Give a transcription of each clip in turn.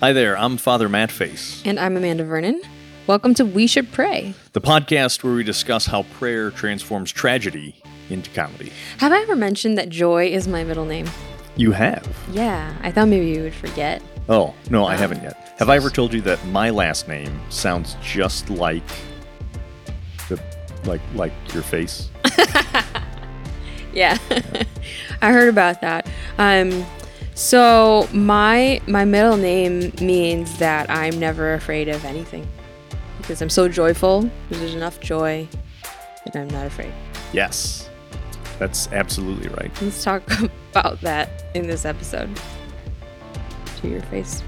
Hi there, I'm Father Matt Face, And I'm Amanda Vernon. Welcome to We Should Pray. the podcast where we discuss how prayer transforms tragedy into comedy. Have I ever mentioned that Joy is my middle name? You have? Yeah, I thought maybe you would forget. Oh, no, I haven't yet. Have I ever told you that my last name sounds just like the like like your face? Yeah, I heard about that. Um, so my my middle name means that I'm never afraid of anything because I'm so joyful. There's enough joy, and I'm not afraid. Yes. That's absolutely right. Let's talk about that in this episode. To your face.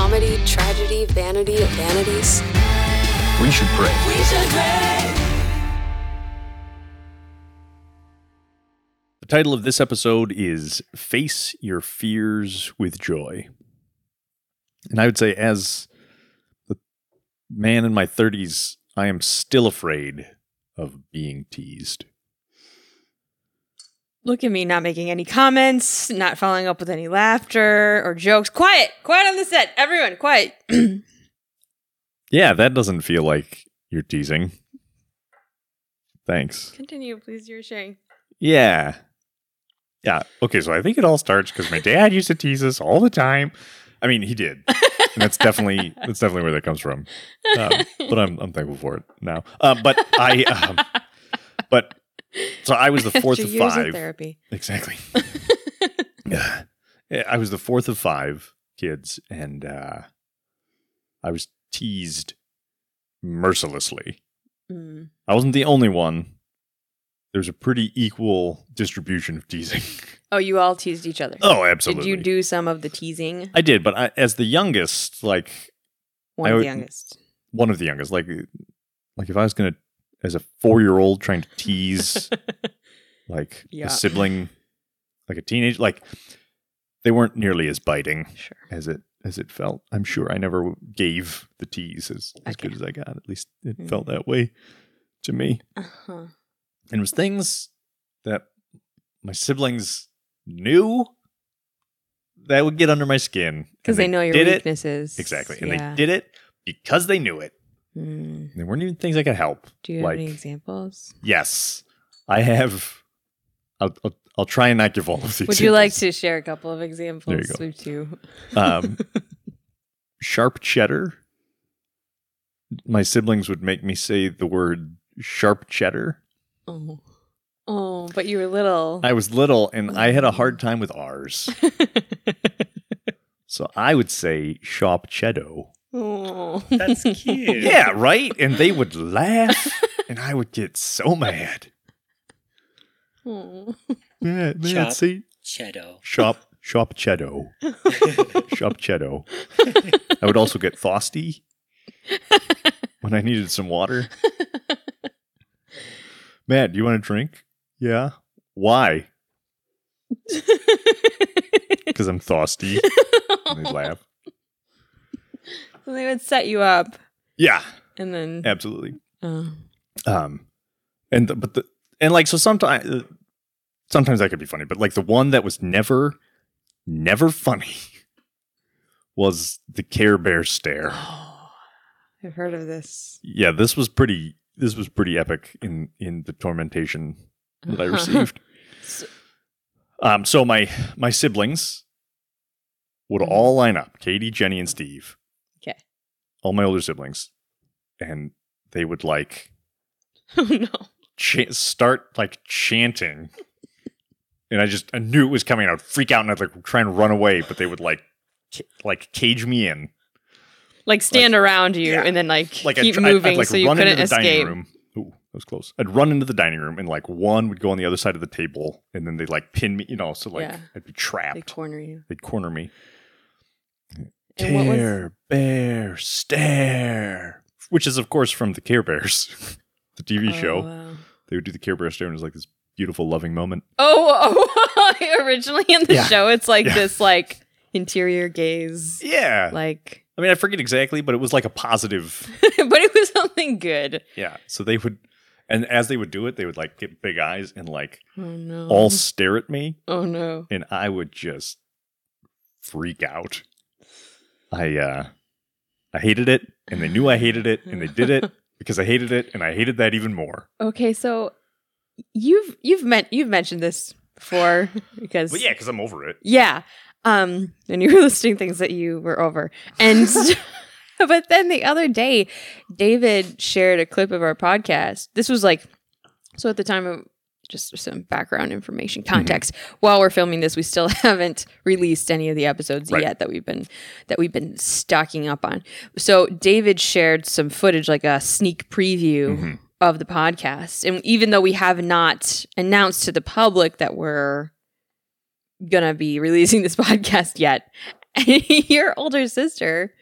Comedy, tragedy, vanity of vanities. We should pray. We should pray. The title of this episode is Face Your Fears with Joy. And I would say, as the man in my 30s, I am still afraid of being teased. Look at me not making any comments, not following up with any laughter or jokes. Quiet! Quiet on the set. Everyone, quiet. Yeah, that doesn't feel like you're teasing. Thanks. Continue, please. You're sharing. Yeah. Yeah. Okay, so I think it all starts because my dad used to tease us all the time. I mean, he did. And that's definitely that's definitely where that comes from. Um, but I'm I'm thankful for it now. Uh, but I um, but so I was the fourth of five. therapy. Exactly. yeah. I was the fourth of five kids, and uh, I was teased mercilessly. Mm. I wasn't the only one. There's a pretty equal distribution of teasing. Oh, you all teased each other. oh, absolutely. Did you do some of the teasing? I did, but I, as the youngest, like One I of the youngest. one of the youngest, like like if I was gonna, as a four year old, trying to tease like Yeah. a sibling, like a teenage, like they weren't nearly as biting Sure. as it as it felt. I'm sure I never gave the tease as, as Okay. good as I got. At least it Mm. felt that way to me. Uh-huh. and it was things that my siblings knew that would get under my skin Because And they know your did it weaknesses. exactly, and Yeah. they did it because they knew it. Mm. They weren't even things I could help. Do you have like any examples? yes, I have. I'll, I'll, I'll try and not give all of the. Would you like to share a couple of examples? There you go. We too. um, sharp cheddar? My siblings would make me say the word sharp cheddar. Oh. Oh, but you were little. I was little and I had a hard time with R's. So I would say sharp cheddar. Oh. That's cute. Yeah, right? And they would laugh and I would get so mad. Oh. Yeah, man, Chop. see? Chedo. Shop shop cheddar. Shop cheddar. I would also get thosty when I needed some water. Matt, do you want a drink? Yeah. Why? Because I'm thosty. And they laugh. So they would set you up Yeah, and then. absolutely. Oh. Um, and the, but the and like so sometimes uh, sometimes that could be funny, but like the one that was never never funny was the Care Bear stare. I've heard of this. Yeah, this was pretty. This was pretty epic in in the tormentation that I received. So- um, so my my siblings would Mhm. all line up: Katie, Jenny, and Steve. All my older siblings, and they would like Oh no. ch- start like chanting, and I just I knew it was coming. I'd freak out and I'd like try and run away, but they would like ca- like cage me in, Like stand around you yeah. and then like, like keep I'd, I'd- moving I'd, like so you run couldn't into the dining escape. room. Ooh, that was close. I'd run into the dining room and like one would go on the other side of the table, and then they'd like pin me, you know, so like Yeah. I'd be trapped. They corner you. They'd corner me. What was- Care Bear stare, which is of course from the Care Bears, the TV Oh, show. wow. They would do the Care Bear stare, and it was like this beautiful, loving moment. Oh, oh, oh originally in the Yeah. show, it's like Yeah. this like interior gaze, Yeah, like I mean, I forget exactly, but it was like a positive. but it was something good. yeah. So they would, and as they would do it, they would like get big eyes and like Oh no. all stare at me, Oh no. and I would just freak out. I uh I hated it, and they knew I hated it, and they did it because I hated it, and I hated that even more. Okay, so you've you've meant you've mentioned this before because But yeah, because I'm over it. Yeah. Um, and you were listing things that you were over. And but then the other day, David shared a clip of our podcast. This was like so at the time of just some background information mm-hmm. context. While we're filming this, we still haven't released any of the episodes Right. yet that we've been that we've been stocking up on. So David shared some footage, like a sneak preview mm-hmm. of the podcast. And even though we have not announced to the public that we're gonna be releasing this podcast yet, your older sister,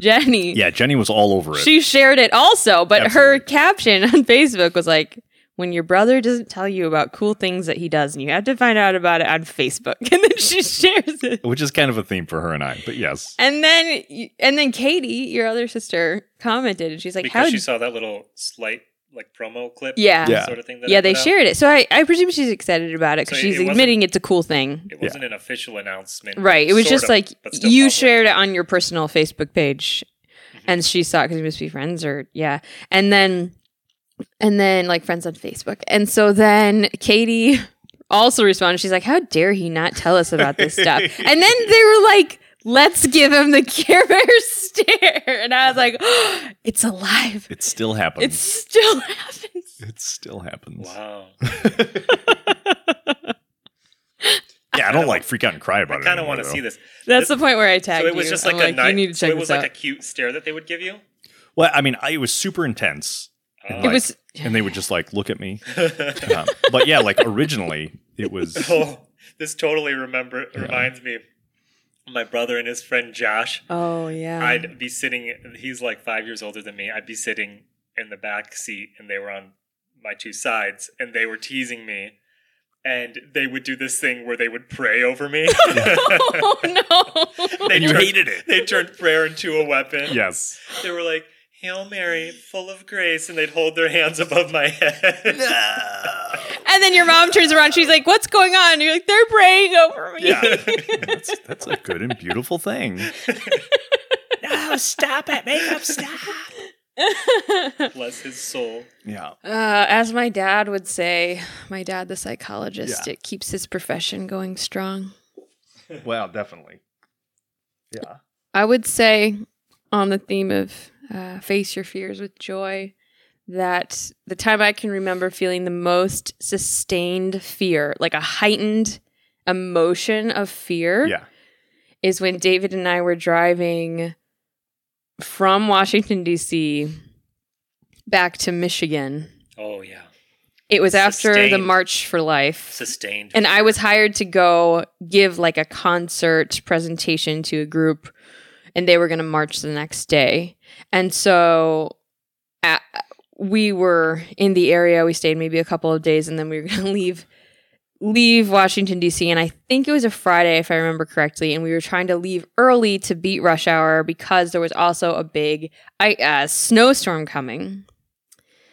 Jenny, Yeah, Jenny was all over it. she shared it also, but her caption on Facebook was like, when your brother doesn't tell you about cool things that he does and you have to find out about it on Facebook. And then she shares it. which is kind of a theme for her and I. But yes, And then and then Katie, your other sister, commented and she's like, because How she saw that little slight like promo clip, Yeah. Yeah. sort of thing. That Yeah, I they put out. shared it. So I, I presume she's excited about it because So she's it admitting it's a cool thing. It wasn't an official announcement, Right. It was just of, like you public. shared it on your personal Facebook page Mm-hmm. and she saw it because we must be friends or yeah. And then and then like friends on Facebook. And so then Katie also responded. She's like, How dare he not tell us about this stuff? and then they were like, Let's give him the Care Bear stare. And I was like, It's alive. it still happens. It still happens. it still happens. Wow. Yeah, I don't like freak out and cry I about it. I kind of want to see this. That's This- the point where I tagged So it was you. just I'm like, a you night. need to So check it was like out. a cute stare that they would give you. Well, I mean, I, it was super intense. And, Oh. it was and they would just like look at me. Um, but yeah, like originally it was. Oh, this totally remember reminds me. My brother and his friend Josh. Oh yeah. I'd be sitting. He's like five years older than me. I'd be sitting in the back seat, and they were on my two sides, and they were teasing me. And they would do this thing where they would pray over me. oh no. they And you turned- hated it. They turned prayer into a weapon. Yes. They were like, Hail Mary, full of grace, and they'd hold their hands above my head. And then your mom turns around. She's like, "What's going on?" And you're like, "They're praying over me." Yeah. that's, that's a good and beautiful thing. no, stop it. Makeup, stop. Bless his soul. Yeah. Uh, as my dad would say, my dad, the psychologist, Yeah. it keeps his profession going strong. Well, definitely. Yeah. I would say, on the theme of uh, face your fears with joy, that the time I can remember feeling the most sustained fear, like a heightened emotion of fear, Yeah. is when David and I were driving from Washington, D.C. back to Michigan. Oh, yeah. It was after the March for Life. Sustained. And I was hired to go give like a concert presentation to a group, and they were going to march the next day. And so uh, we were in the area. We stayed maybe a couple of days, and then we were going to leave leave Washington D.C. And I think it was a Friday, if I remember correctly. And we were trying to leave early to beat rush hour because there was also a big uh, snowstorm coming,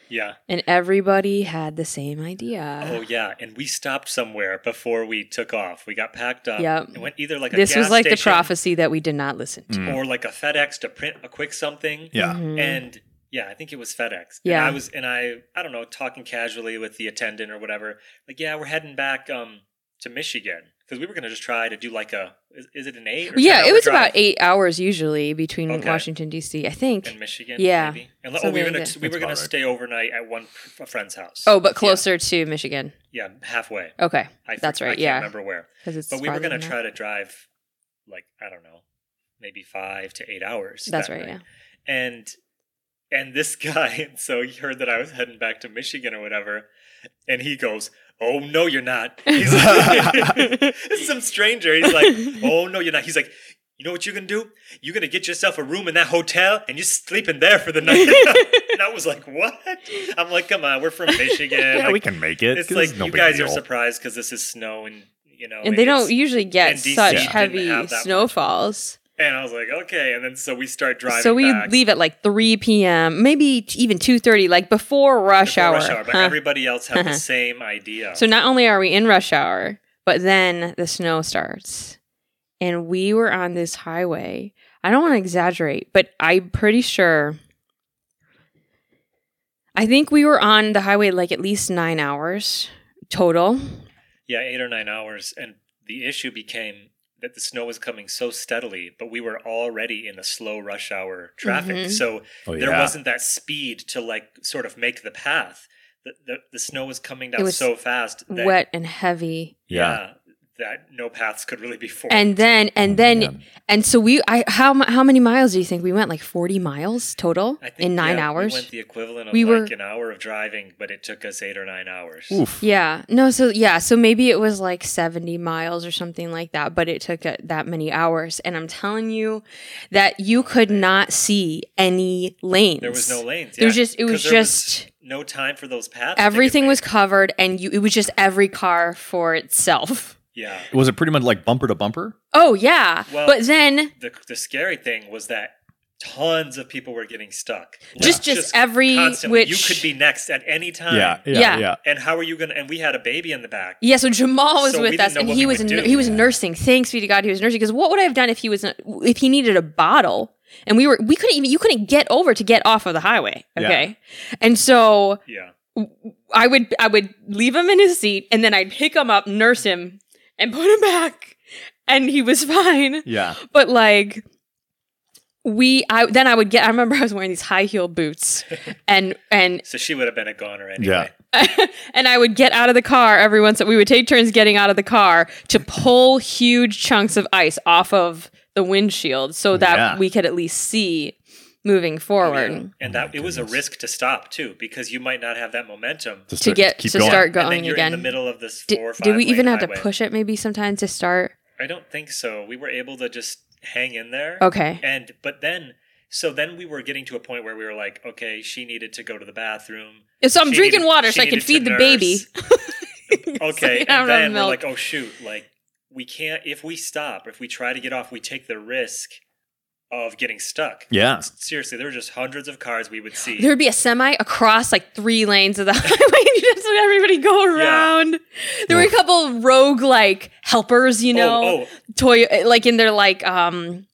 yeah. and everybody had the same idea. Oh, yeah. And we stopped somewhere before we took off. We got packed up. Yep. And went either like a this was gas like the prophecy that we did not listen to. Mm. or like a FedEx to print a quick something. Yeah. Mhm. And yeah, I think it was FedEx. Yeah. And I was and I I don't know, talking casually with the attendant or whatever. Like, yeah, we're heading back um to Michigan because we were gonna just try to do like a is, is it an eight? Or yeah, it was drive about eight hours usually between Okay. Washington D.C. I think. in Michigan. Yeah, maybe. And, oh, we were gonna we were gonna stay overnight at one a friend's house. Oh, but closer to Michigan. Yeah, halfway. Okay, I that's for- right. I can't yeah, remember where. because it's. But we were gonna try to drive like I don't know, maybe five to eight hours. That's that right. night. Yeah. and and this guy so he heard that i was heading back to michigan or whatever and he goes oh no you're not. He's like, some stranger. He's like oh no you're not. He's like you know what you're gonna do? You're gonna get yourself a room in that hotel and you're sleeping there for the night. And i was like what? I'm like come on we're from michigan. Yeah, Like, we can make it. It's like it's no you big guys are surprised because this is snow and you know And they don't usually get such didn't heavy have much. snowfalls. And I was like, okay. And then so we start driving. so we back leave at like 3 p.m., maybe even 2:30, like before rush before hour. rush hour, but Huh. everybody else had the same idea. So not only are we in rush hour, but then the snow starts. And we were on this highway. I don't want to exaggerate, but I'm pretty sure I think we were on the highway like at least 9 hours total. yeah, eight or nine hours, and the issue became that the snow was coming so steadily, but we were already in the slow rush hour traffic, Mhm. so Oh, there yeah. wasn't that speed to like sort of make the path. The the, the snow was coming down was so fast that Wet and heavy. Yeah. That no paths could really be formed. And then and Oh, then man. and so we I how how many miles do you think we went? Like 40 miles total I think in 9 yeah, hours? we went the equivalent of We like were- an hour of driving, but it took us eight or nine hours. Oof. Yeah. No, so yeah, so maybe it was like 70 miles or something like that, but it took uh, that many hours. And I'm telling you that you could not see any lanes. There was no lanes. There was just- it was there just- no time for those paths. Everything was covered and you it was just every car for itself. Yeah. Was it pretty much like bumper to bumper? Oh yeah. Well- but then The the scary thing was that tons of people were getting stuck. Just- just every constantly. which- you could be next at any time. Yeah, yeah, Yeah. yeah. And how are you gonna? And we had a baby in the back. yeah, so Jamal was So with us, and he was would in, do. he was nursing. Thanks be to God, he was nursing. Because what would I have done if he was if he needed a bottle? And we were we couldn't even you couldn't get over to get off of the highway. Yeah. Okay, and so Yeah. I would I would leave him in his seat and then I'd pick him up, nurse him, and put him back, and he was fine. Yeah. But like we, I then I would get. I remember I was wearing these high heel boots, and and So she would have been a goner anyway. Yeah. and I would get out of the car every once. We would take turns getting out of the car to pull huge chunks of ice off of the windshield so that Yeah. we could at least see moving forward. And that oh it was a risk to stop too, because you might not have that momentum. Just To get keep to going. start and then going you're again. in the middle of this Did, four or five. did we even lane have to push it maybe sometimes to start? I don't think so. We were able to just hang in there. Okay. And but then so then we were getting to a point where we were like, okay, she needed to go to the bathroom. So I'm She drinking needed- water so I can feed the baby. nurse. So Okay, I and then we're milk. like, oh shoot, like we can't if we stop, if we try to get off, we take the risk of getting stuck. Yeah. Seriously, there were just hundreds of cars we would see. There would be a semi across like three lanes of the highway, and you just let everybody go around. There were a couple rogue like helpers, you know, oh, oh, toy like in their like um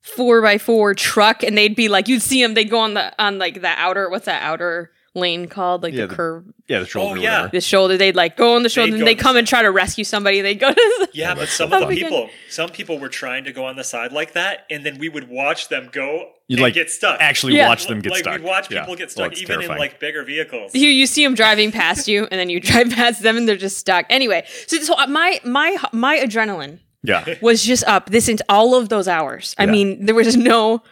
four by four truck, and they'd be like you'd see them. They'd go on the on like the outer what's that outer lane called like Yeah, the the- curve Yeah, the shoulder. Oh, yeah. the shoulder. They'd like go on the shoulder, They'd and they on the come and try to rescue somebody. They'd go to yeah, but some of the Up again. people, some people were trying to go on the side like that, and then we would watch them go You'd and like get stuck. Actually Yeah. watch them get like stuck. we'd watch Yeah. people get Oh, stuck, it's even in like bigger vehicles. you you see them driving past you, and then you drive past them, and they're just stuck. Anyway, so, so uh, my my my adrenaline Yeah. was just up this into all of those hours. I Yeah. mean, there was no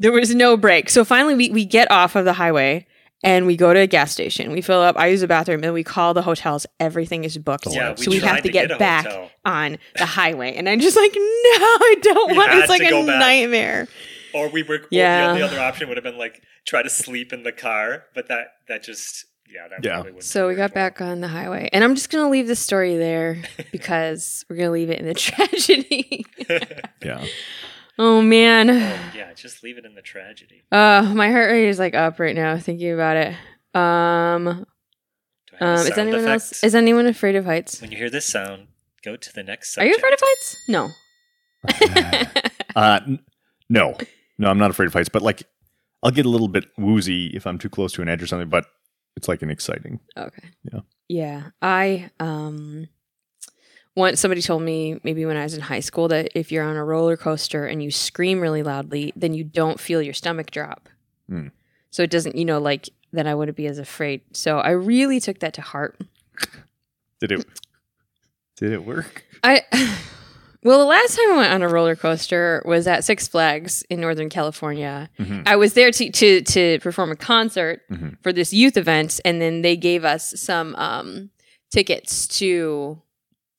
there was no break. So finally we, we get off of the highway and we go to a gas station. We fill up, I use the bathroom, and we call the hotels. Everything is booked. Yeah, we so we have to to get, get back hotel. on the highway. And I'm just like, no, I don't We want it's like a back. nightmare. Or we were. Yeah. Or the, the other option would have been like try to sleep in the car, but that that just yeah that Yeah. wouldn't. So we got well. back on the highway. And I'm just gonna leave the story there because we're gonna leave it in the tragedy. Yeah. Oh man. Oh yeah, just leave it in the tragedy. Uh my heart rate is like up right now thinking about it. Um Do I have a Um, is anyone effect? else? Is anyone afraid of heights? when you hear this sound, go to the next. Are you afraid of heights? No. Uh, n- no, no, I'm not afraid of heights, but like, I'll get a little bit woozy if I'm too close to an edge or something. But it's like an exciting. okay. Yeah. Yeah. I um. Once somebody told me maybe when I was in high school that if you're on a roller coaster and you scream really loudly, then you don't feel your stomach drop. Hmm. So it doesn't, you know, like then I wouldn't be as afraid. So I really took that to heart. Did it? Did it work? I well, the last time I went on a roller coaster was at Six Flags in Northern California. Mhm. I was there to to to perform a concert Mhm. for this youth event, and then they gave us some um, tickets to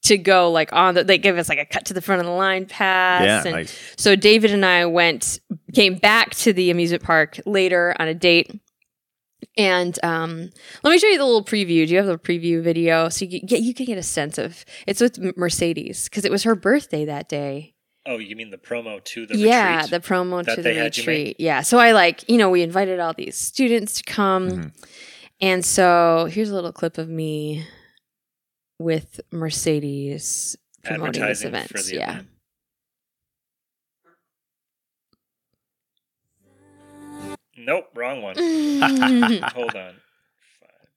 to go like on the. They gave us like a cut to the front of the line pass. Yeah, and nice. so David and I went came back to the amusement park later on a date. And um, let me show you the little preview. Do you have the preview video so you can get you can get a sense of it's with Mercedes because it was her birthday that day, Oh, you mean the promo to the yeah, retreat? the promo to the had you make? retreat. Yeah. So I like, you know, we invited all these students to come. Mhm. And so here's a little clip of me with Mercedes promoting this event. for the yeah. event. Nope, wrong one. Mm. Hold on. Fine.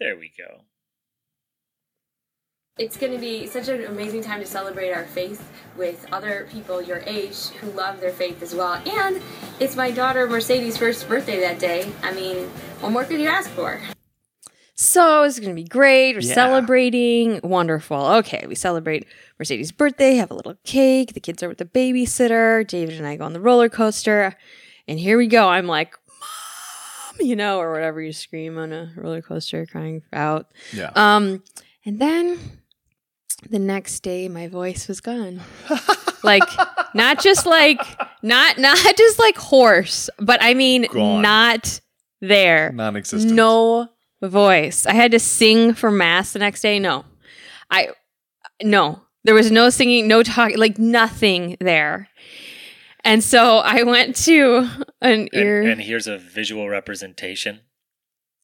There we go. It's going to be such an amazing time to celebrate our faith with other people your age who love their faith as well. And it's my daughter Mercedes' first birthday that day. I mean, what more could you ask for? So it's going to be great. We're Yeah. celebrating. Wonderful. Okay, we celebrate Mercedes' birthday, have a little cake. The kids are with the babysitter. David and I go on the roller coaster. And here we go. I'm like, Mom, you know, or whatever you scream on a roller coaster, crying out. Yeah. Um, and then the next day, my voice was gone. like, not just like, not not just like hoarse, but I mean, Gone. not there. Non-existent. No voice. I had to sing for mass the next day. No, I no. There was no singing, no talking, like nothing there. And so I went to an ear. and here's a visual representation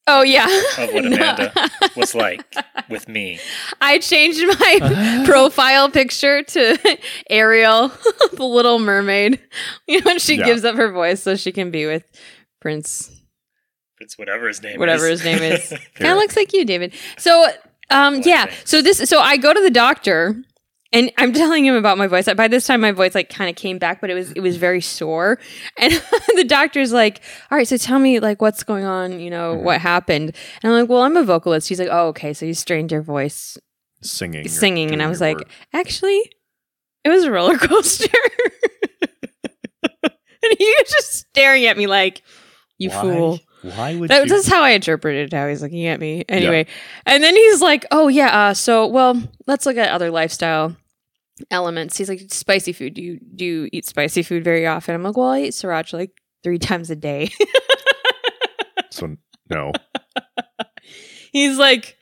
oh yeah, of what No. Amanda was like with me. I changed my profile picture to Ariel, the Little Mermaid. You know, she Yeah. gives up her voice so she can be with Prince It's whatever his name is. whatever is. his name is. kind of looks like you, David. So, um, Well, yeah. thanks. So this, so I go to the doctor, and I'm telling him about my voice. By this time, my voice like kind of came back, but it was it was very sore. And the doctor's like, "All right, so tell me like what's going on. You know Mm-hmm. what happened?" And I'm like, "Well, I'm a vocalist." He's like, "Oh, okay. So you strained your voice singing. singing," and I was like, work. "Actually, it was a roller coaster." and he was just staring at me like, "You Why- fool." Why would That, you? that's how I interpreted how he's looking at me. Anyway, and then he's like, "Oh yeah, uh, so well, let's look at other lifestyle elements." He's like, "Spicy food. Do you do you eat spicy food very often?" I'm like, "Well, I eat sriracha like three times a day." so no. he's like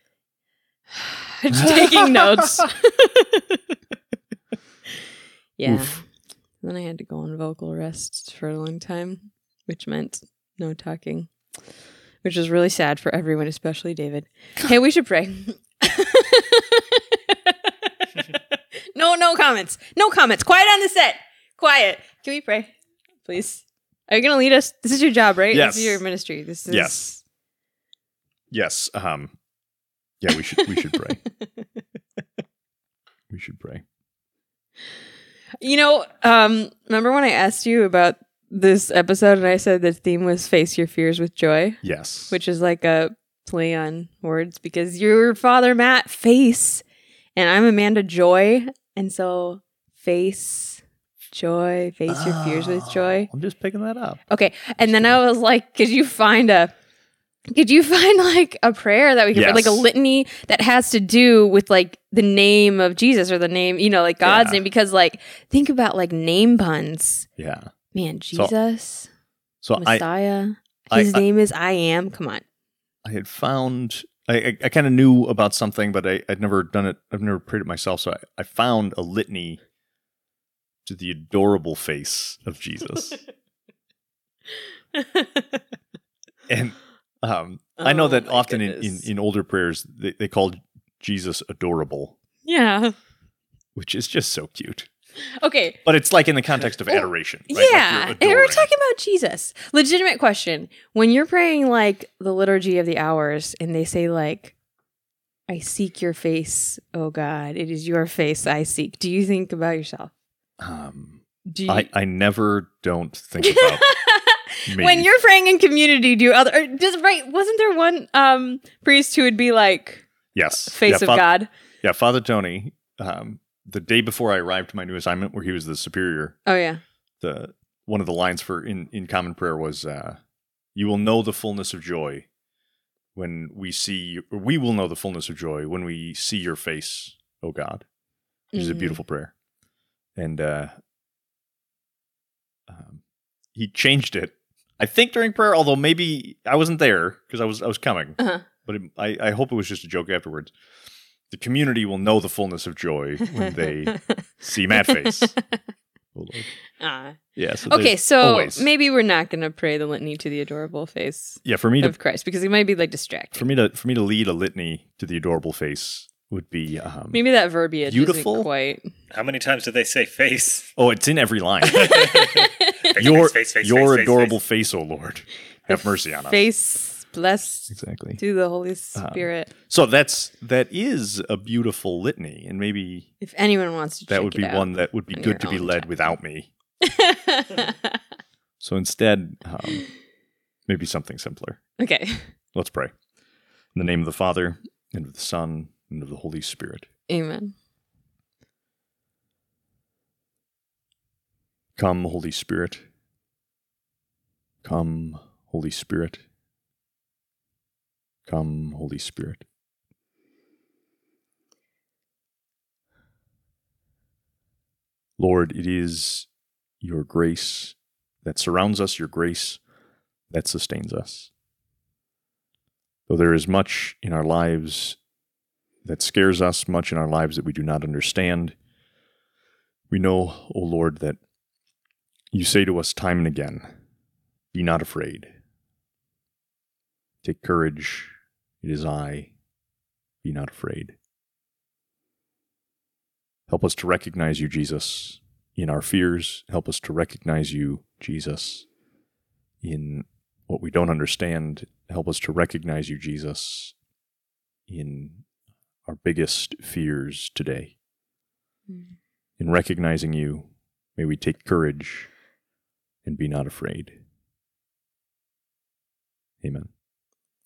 taking notes. yeah. Oof. Then I had to go on vocal rest for a long time, which meant no talking, which was really sad for everyone, especially David. Hey, we should pray. no, no comments. No comments. Quiet on the set. Quiet. Can we pray, please? Are you going to lead us? This is your job, right? Yes. This is your ministry. This is Yes. Yes. Um. Yeah, we should. We should pray. we should pray. You know, um, remember when I asked you about this episode and I said the theme was face your fears with joy, Yes. which is like a play on words because your father Matt face and I'm Amanda Joy, and so face joy, face your fears with ah, joy. I'm just picking that up. Okay, and then I was like, could you find a could you find like a prayer that we could like a litany that has to do with like the name of Jesus or the name, you know, like God's Yeah. name? Because like think about like name puns. Yeah. Man, Jesus, So I, Messiah. I- His I- name is I am. Come on. I had found I, I, I kind of knew about something, but I, I'd never done it. I've never prayed it myself. So I, I found a litany to the adorable face of Jesus. and um, I know Oh that often in, in, in older prayers, they, they called Jesus adorable, yeah. which is just so cute. Okay. But it's like in the context of Oh, adoration. Right? Yeah, and we're talking about Jesus. Legitimate question: When you're praying like the liturgy of the hours, and they say like, "I seek your face, oh God, it is your face I seek." Do you think about yourself? Um, Do you? I, I never don't think about me. when you're praying in community, do other or does right? Wasn't there one um priest who would be like yes, face Yeah, of God? Yeah, Father Tony. Um, the day before I arrived to my new assignment, where he was the superior, Oh yeah. the one of the lines for in in common prayer was, uh, "You will know the fullness of joy when we see. Or we will know the fullness of joy when we see your face, O God." Which is a Mhm. beautiful prayer, and uh, um, he changed it. I think during prayer, although maybe I wasn't there because I was I was coming Uh-huh. but it, I, I hope it was just a joke afterwards. The community will know the fullness of joy when they see Matt face. Oh, Lord. Ah. Yeah. So Okay, so always- maybe we're not going to pray the litany to the adorable face yeah, for me to Christ because it might be like distracting. for me to for me to lead a litany to the adorable face would be um, Maybe that verbiage Beautiful? isn't quite. How many times did they say face? oh, it's in every line. Face, your face, face, your face, face, adorable face. face, oh Lord, have mercy on us. Face blessed Exactly. to the Holy Uh-huh. Spirit. So that's that is a beautiful litany, and maybe if anyone wants to, that would be one that would be on good to be led time. without me. So instead, um, maybe something simpler. okay. Let's pray. In the name of the Father, and of the Son, and of the Holy Spirit. Amen. Come, Holy Spirit. Come, Holy Spirit. Come, Holy Spirit. Lord, it is your grace that surrounds us, your grace that sustains us. Though there is much in our lives that scares us, much in our lives that we do not understand, we know, O Lord, that you say to us time and again, Be not afraid. Take courage. It is I. Be not afraid. Help us to recognize you, Jesus, in our fears. Help us to recognize you, Jesus, in what we don't understand. Help us to recognize you, Jesus, in our biggest fears today. Mm. In recognizing you, may we take courage and be not afraid. Amen.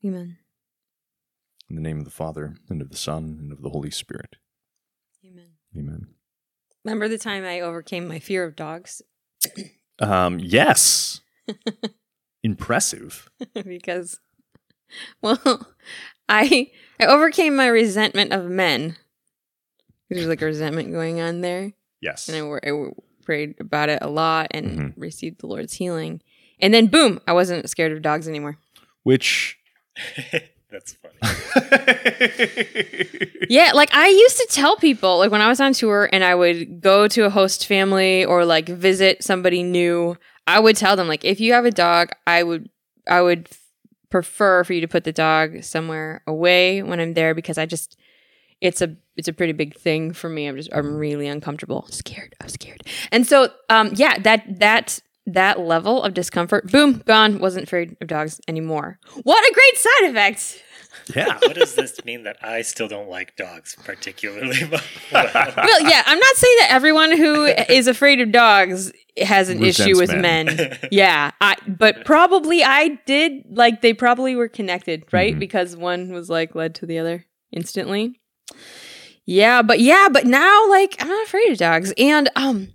Amen. In the name of the Father, and of the Son, and of the Holy Spirit. Amen. Amen. Remember the time I overcame my fear of dogs? Um, yes. Impressive. because well i i overcame my resentment of men there's like a resentment going on there Yes. and I, I prayed about it a lot and Mhm. received the lord's healing and then boom i wasn't scared of dogs anymore Which. That's funny. yeah like i used to tell people like when i was on tour and i would go to a host family or like visit somebody new i would tell them like if you have a dog i would i would f- prefer for you to put the dog somewhere away when i'm there because i just it's a it's a pretty big thing for me. I'm just i'm really uncomfortable. Scared i'm scared. And so um yeah that that that level of discomfort boom gone wasn't afraid of dogs anymore what a great side effect yeah. what does this mean that I still don't like dogs particularly? well, well, yeah, I'm not saying that everyone who is afraid of dogs has an Resents issue with men. men. yeah, I but probably I did like they probably were connected, right? Mhm. Because one was like led to the other instantly. Yeah, but yeah, but now like I'm not afraid of dogs. And um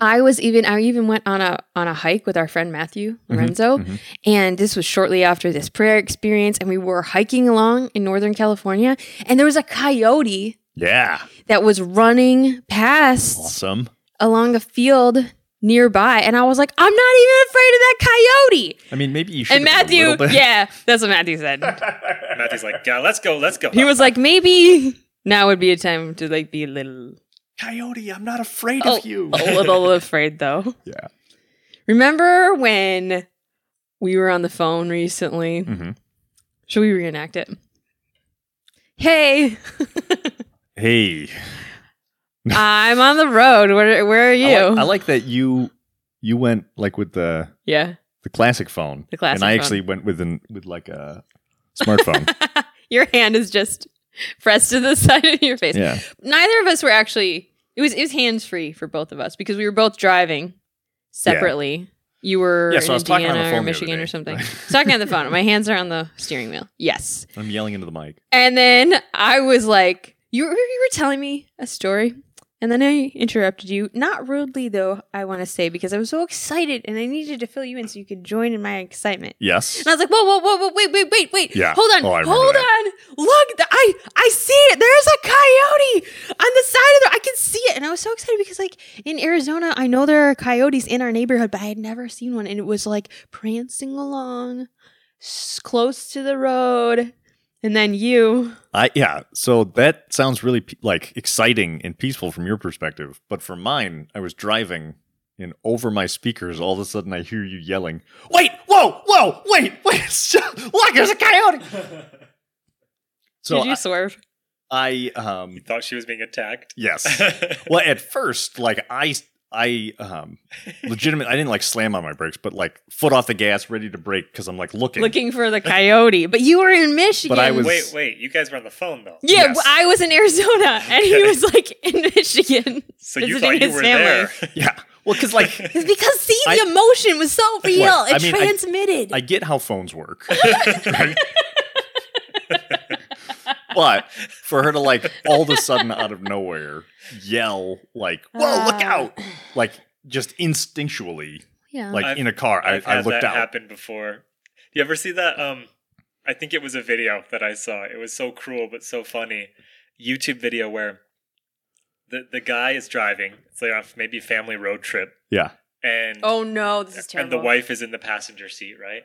I was even I even went on a on a hike with our friend Matthew Lorenzo mhm. and this was shortly after this prayer experience and we were hiking along in northern California and there was a coyote Yeah. that was running past Awesome. along a field nearby and I was like I'm not even afraid of that coyote. I mean, maybe you should. And have a Matthew, bit. yeah, that's what Matthew said. Matthew's like, yeah, let's go, let's go. He was like maybe now would be a time to like be a little Coyote, I'm not afraid a, of you. a little afraid though. Yeah. Remember when we were on the phone recently? Mhm. Should we reenact it? Hey, Hey. I'm on the road. Where where are you? I like, I like that you you went like with the yeah. the classic phone. The classic And I phone. actually went with an with like a smartphone. Your hand is just pressed to the side of your face. yeah. Neither of us were actually. It was it was hands free for both of us because we were both driving separately. You were Yeah, so in was talking on the Indiana or Michigan day. or something. I was talking on the phone. My hands are on the steering wheel. Yes. I'm yelling into the mic. And then I was like, you were, you were telling me a story. And then I interrupted you. Not rudely, though, I want to say, because I was so excited and I needed to fill you in so you could join in my excitement. Yes. And I was like, whoa, whoa, whoa, whoa, wait, wait, wait, wait. Yeah. Hold on. Oh, hold that. on. Look, the, I, I see it. There's a coyote on the side of the, I can see it. And I was so excited because, like, in Arizona, I know there are coyotes in our neighborhood, but I had never seen one. And it was like prancing along close to the road. And then you. I yeah. So that sounds really pe- like exciting and peaceful from your perspective, but for mine, I was driving and over my speakers, all of a sudden I hear you yelling, "Wait! Whoa! Whoa! Wait! Wait! stop, Look! There's a coyote!" So Did you I, swerve? I um Thought she was being attacked. yes. well, at first, like I I um legitimate I didn't like slam on my brakes, but like foot off the gas, ready to brake because I'm like looking. Looking for the coyote. But you were in Michigan. But I was- wait, wait. You guys were on the phone though. Yeah, Yes. I was in Arizona and he was like in Michigan. So you visiting thought you his were family. there. Yeah. Well, because like It's because see I- the emotion was so real. Look, I it mean, I- transmitted. I get how phones work. right? but for her to like all of a sudden out of nowhere yell like, "Whoa, look Ah. out!" like just instinctually, yeah. like I've- in a car, I, I've I had looked that out. happened before. You ever see that? Um, I think it was a video that I saw. It was so cruel but so funny. YouTube video where the the guy is driving. It's like a maybe family road trip, Yeah. and oh no, this is terrible and the wife is in the passenger seat. Right,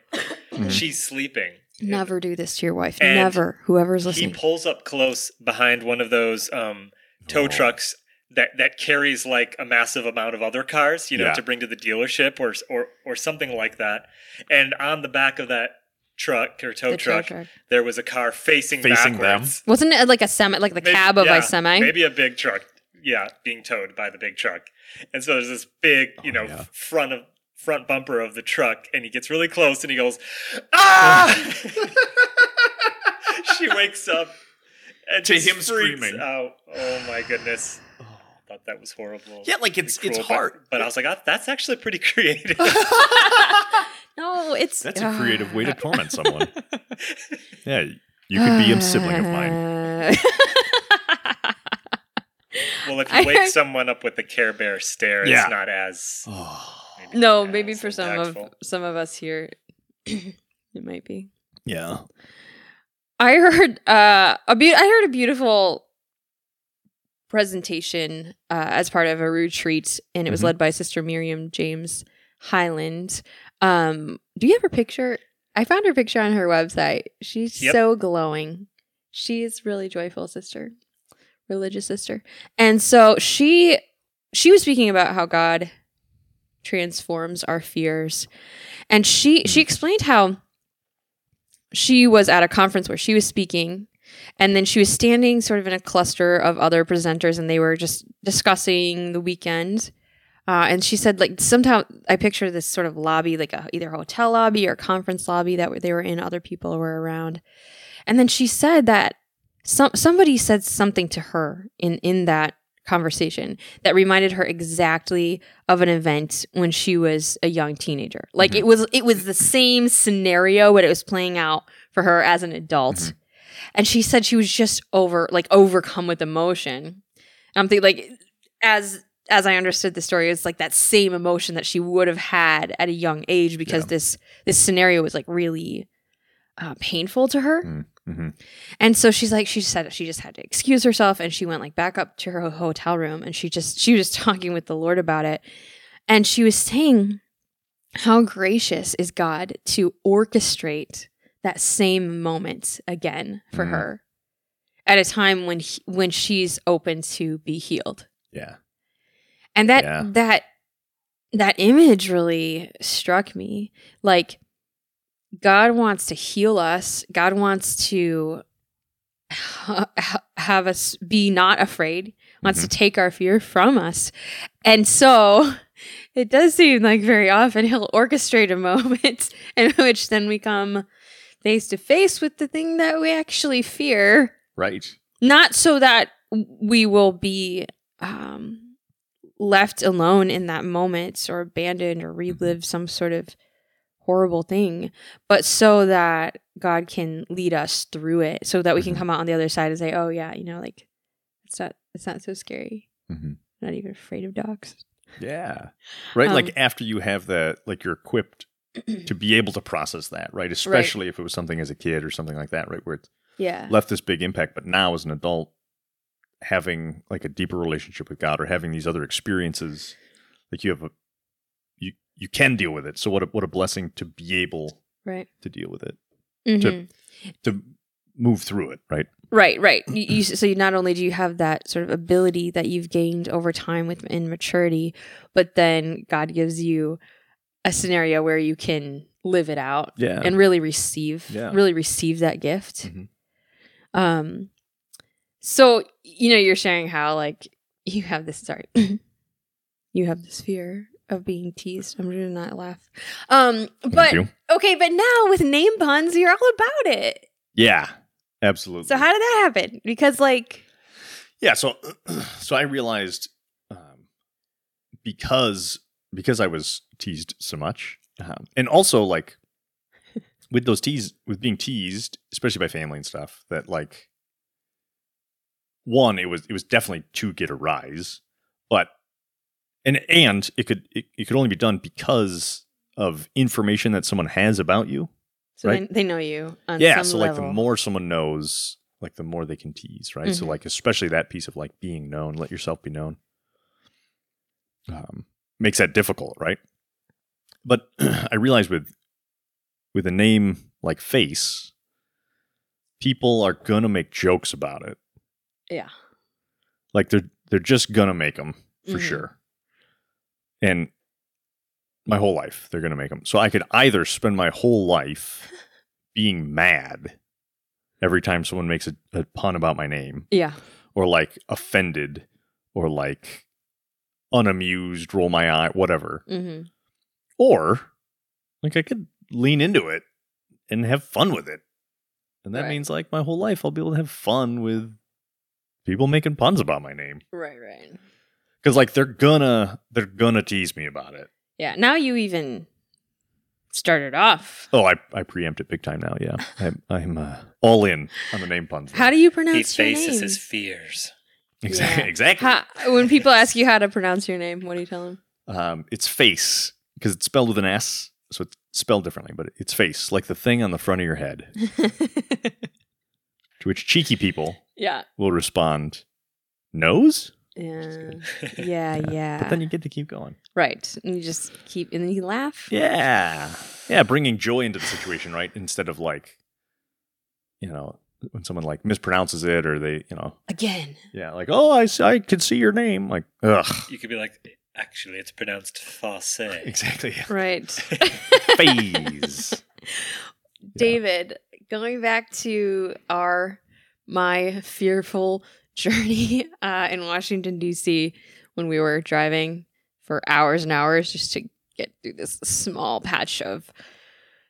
Mhm. she's sleeping. Never do this to your wife. And Never. Whoever's listening. He pulls up close behind one of those um, tow Oh. trucks that that carries like a massive amount of other cars, you know, Yeah. to bring to the dealership or or or something like that. And on the back of that truck or tow The tow truck, truck. there was a car facing Facing them. backwards. Wasn't it like a semi, like the Maybe- cab of yeah, a semi? Maybe a big truck. Yeah, being towed by the big truck. And so there's this big, you know, Oh, yeah. front of front bumper of the truck, and he gets really close and he goes, Ah She wakes up and To just him freaks screaming. out. Oh my goodness. I thought that was horrible. Yeah, like it's and it's cruel, but- hard. But, I was like, "Ah, that's actually pretty creative. No, it's That's a creative way to torment someone. Yeah, you could be a sibling of mine. mine. well, if you wake someone up with a Care Bear stare, Yeah. it's not as Oh, maybe no, maybe as for some of some of us here, it might be. yeah. I heard uh, a be- I heard a beautiful presentation uh, as part of a retreat, and it was Mhm. led by Sister Miriam James Heidland. Um, do you have her picture? I found her picture on her website. She's Yep. so glowing. She is really joyful, sister, religious sister, and so she she was speaking about how God transforms our fears, and she she explained how she was at a conference where she was speaking and then she was standing sort of in a cluster of other presenters and they were just discussing the weekend. Uh, and she said like sometime i picture this sort of lobby like a, either hotel lobby or conference lobby that they were in other people were around. And then she said that some somebody said something to her in in that conversation that reminded her exactly of an event when she was a young teenager. Like it was it was the same scenario but it was playing out for her as an adult. Mhm. and she said she was just over like overcome with emotion. And i'm thinking like as as i understood the story it's like that same emotion that she would have had at a young age because Yeah. this this scenario was like really uh, painful to her hmm and so she's like, she said she just had to excuse herself and she went like back up to her hotel room and she just, she was talking with the Lord about it. And she was saying how gracious is God to orchestrate that same moment again for Mhm. her at a time when, he, when she's open to be healed. Yeah. And that, Yeah. that, that image really struck me. Like, God wants to heal us. God wants to ha- ha- have us be not afraid, wants to take our fear from us. And so it does seem like very often he'll orchestrate a moment in which then we come face to face with the thing that we actually fear, Right. not so that we will be um, left alone in that moment or abandoned or relive some sort of horrible thing, but so that God can lead us through it, so that we can Mhm. come out on the other side and say, "Oh yeah, you know, like it's not it's not so scary. hmm I'm not even afraid of dogs." Yeah. Right. Um, like after you have that, like you're equipped to be able to process that, right? Especially if it was something as a kid or something like that, right? Where it's Yeah, left this big impact, but now as an adult, having like a deeper relationship with God or having these other experiences, like you have a, you can deal with it. So what a, what a blessing to be able right. to deal with it. Mhm. To move through it, right? Right, right. You, you, so you not only do you have that sort of ability that you've gained over time with in maturity, but then God gives you a scenario where you can live it out Yeah. and really receive, Yeah. really receive that gift. Mhm. Um, so you know, you're sharing how like you have this. Sorry, you have this fear of being teased. I'm gonna not laugh. Um, but okay, but now with name puns, you're all about it. yeah, absolutely. So how did that happen? Because like, Yeah, so so I realized um, because because I was teased so much, um, and also like with those teas with being teased, especially by family and stuff, that like one, it was it was definitely to get a rise, but and and it could it, it could only be done because of information that someone has about you. so Right. they, they know you. On yeah, so like the more someone knows, like the more they can tease, right? So Mhm. like especially that piece of like being known, let yourself be known. Um, makes that difficult, right? But I realize with with a name like Face, people are gonna make jokes about it. yeah, Like they're they're just gonna make them for Mhm. sure. And my whole life they're gonna make them. So I could either spend my whole life being mad every time someone makes a, a pun about my name, yeah, or like offended, or like unamused, roll my eye, whatever. hmm Or like I could lean into it and have fun with it. And that Right. means like my whole life I'll be able to have fun with people making puns about my name. right, right. Cause like they're gonna they're gonna tease me about it. Yeah. Now you even started off. Oh, I, I preempt it big time now. Yeah, I'm, I'm uh, all in on the name puns. How do you He pronounce your faces name? his fears. exactly? Yeah. Exactly. How, when people ask you how to pronounce your name, what do you tell them? Um, it's face because it's spelled with an S, so it's spelled differently, but it's face, like the thing on the front of your head. To which cheeky people yeah. will respond, "Nose." Yeah. Yeah. Yeah. But then you get to keep going. right. And you just keep, and then you laugh. Yeah, yeah, bringing joy into the situation, right? Instead of like, you know, when someone like mispronounces it or they, you know, Again. yeah, like, oh, I, I can see your name, like, ugh, You could be like, actually, it's pronounced Fosse. exactly, Right. phase. David, going back to our my fearful journey uh, in Washington D.C. when we were driving for hours and hours just to get through this small patch of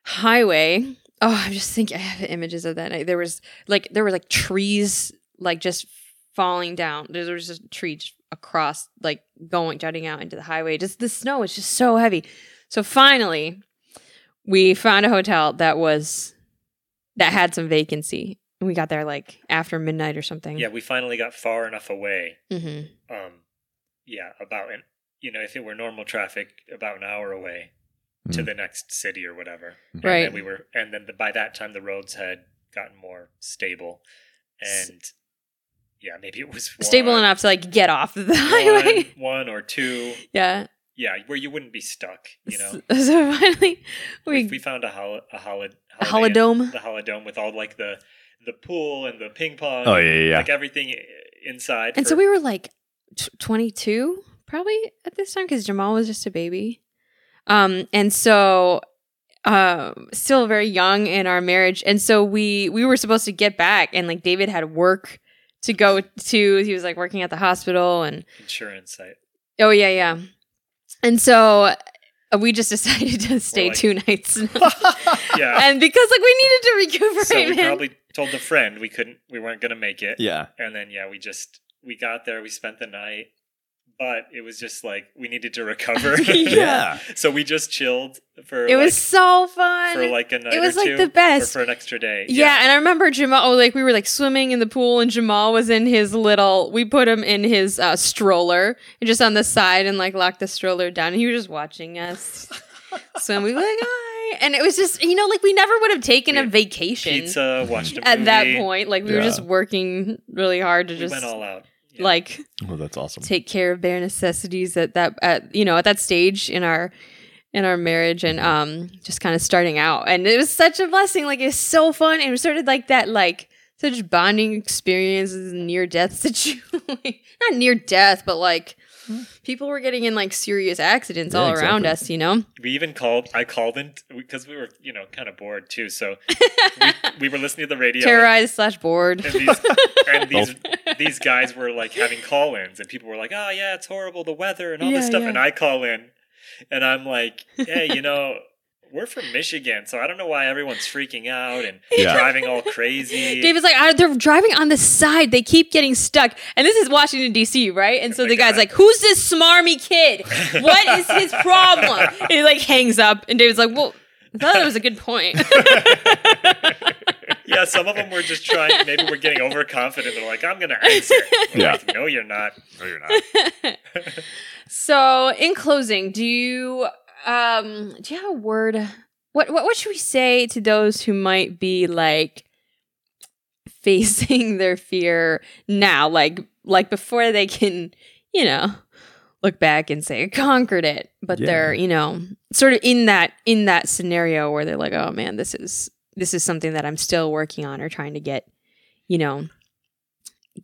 highway. Oh, I'm just thinking. I have images of that. There was like there were like trees like just falling down. There was just trees across like going jutting out into the highway. Just the snow was just so heavy. So finally, we found a hotel that was that had some vacancy. And we got there like after midnight or something. yeah, we finally got far enough away. hmm Um, yeah, about an you know, if it were normal traffic, about an hour away to Mm. the next city or whatever. And Right. then we were, and then the, by that time the roads had gotten more stable, and yeah, maybe it was Stable enough to like get off the highway. one, one or two. yeah. Yeah, where you wouldn't be stuck. You know, So, so finally we, we, we found a hol- a, hol- a holiday Holidome. Inn- the Holidome with all like the the pool and the ping pong. Oh yeah, yeah, yeah. like everything inside. And for- so we were like t- 22 probably at this time because Jamal was just a baby. Um, and so um still very young in our marriage and so we we were supposed to get back and like david had work to go to he was like working at the hospital and insurance site. oh yeah yeah and so uh, we just decided to stay like- two nights Yeah. and because like we needed to recuperate so we man. probably told the friend we couldn't, we weren't gonna make it. yeah. And then yeah, we just we got there, we spent the night, but it was just like we needed to recover. Yeah. so we just chilled for it like, was so fun for like a night it was or like two, the best. for an extra day. Yeah, and I remember Jamal. Oh, like we were like swimming in the pool, and Jamal was in his little. We put him in his uh, stroller, and just on the side, and like locked the stroller down. And he was just watching us swim. We were like, hi, and it was just you know like we never would have taken We a vacation Pizza, watched a movie. at that point. Like we were Yeah. just working really hard to We just went all out. Yeah. like Oh, that's awesome. take care of bare necessities at that at you know at that stage in our in our marriage and um just kind of starting out and it was such a blessing like it's so fun and it of like that like such bonding experiences, near death situation. Not near death, but like people were getting in like serious accidents Yeah, all around us. You know. We even called. I called in because we were, you know, kind of bored too. So we, we were listening to the radio. Terrorized slash bored. and these and these these guys were like having call-ins and people were like oh yeah it's horrible the weather and all this stuff yeah. and i call in and i'm like hey you know we're from michigan so i don't know why everyone's freaking out and Yeah. driving all crazy David's like, "Ah, they're driving on the side. They keep getting stuck. And this is Washington, D.C., right? And so my the guy's God. like, who's this smarmy kid? What is his problem? And he like hangs up. And David's like, well, I thought that was a good point. yeah some of them were just trying maybe we're getting overconfident they're like i'm gonna answer We're Yeah. like, no you're not no you're not so, in closing, do you um do you have a word? What what what should we say to those who might be like facing their fear now, like like before they can, you know, look back and say I conquered it, but Yeah. they're you know sort of in that in that scenario where they're like, oh man, this is this is something that I'm still working on or trying to get, you know,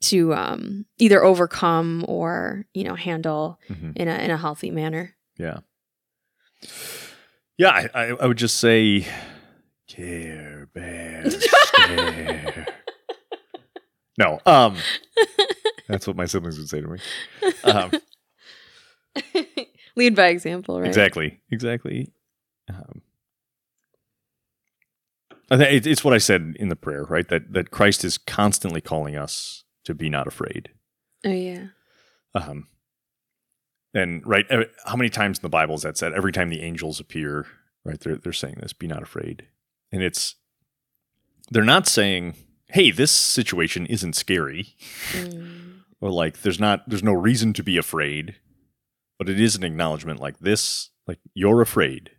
to um either overcome or you know handle Mhm. in a in a healthy manner. Yeah. Yeah, I, I, would just say, care bear, no, um, that's what my siblings would say to me. Um, Lead by example, right? Exactly, exactly. Um, I think it's what I said in the prayer, right? That that Christ is constantly calling us to be not afraid. Oh yeah. Um, and right, uh, how many times in the Bible is that said? Every time the angels appear, right? They're they're saying this: "Be not afraid," and it's they're not saying, "Hey, this situation isn't scary," Mm. or like, "There's not there's no reason to be afraid," but it is an acknowledgement, like this, like you're afraid.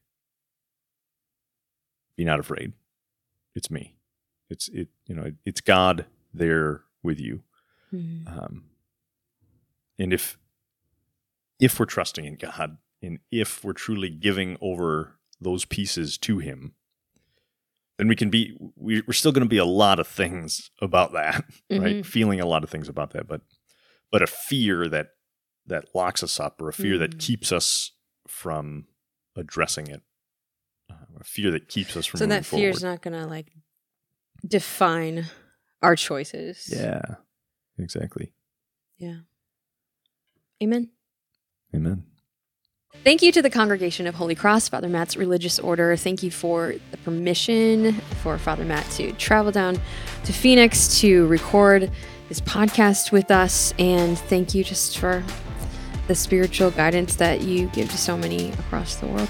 Be not afraid. It's me. It's it. You know, it's God there with you. Mm. Um, and if if we're trusting in God, and if we're truly giving over those pieces to Him, then we can be. we- We're still going to be a lot of things about that, right? Mhm. Feeling a lot of things about that, but but a fear that that locks us up, or a fear that Mm. keeps us from addressing it, uh, a fear that keeps us from So that fear is not gonna like define our choices. Yeah, exactly. Yeah. Amen. Amen. Thank you to the Congregation of Holy Cross, Father Matt's religious order. Thank you for the permission for Father Matt to travel down to Phoenix to record this podcast with us. And thank you just for the spiritual guidance that you give to so many across the world.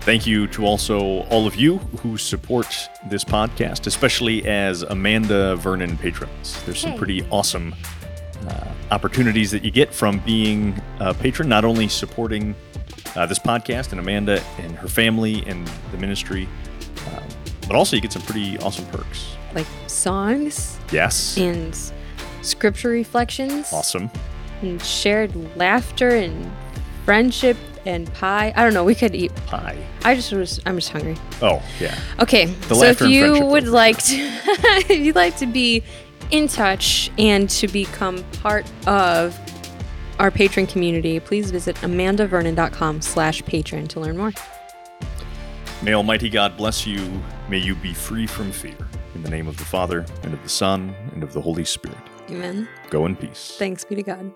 Thank you to also all of you who support this podcast, especially as Amanda Vernon patrons. There's some Hey. pretty awesome opportunities that you get from being a patron, not only supporting uh, this podcast and Amanda and her family and the ministry, um, but also you get some pretty awesome perks. Like songs Yes. and scripture reflections. Awesome. And shared laughter and friendship and pie. I don't know. We could eat. Pie. I just was. I'm just hungry. Oh, yeah. Okay, so if you would like to, if you'd like to be in touch and to become part of our patron community, please visit amandavernon.com slash patron to learn more. May Almighty God bless you. May you be free from fear. In the name of the Father, and of the Son, and of the Holy Spirit. Amen. Go in peace. Thanks be to God.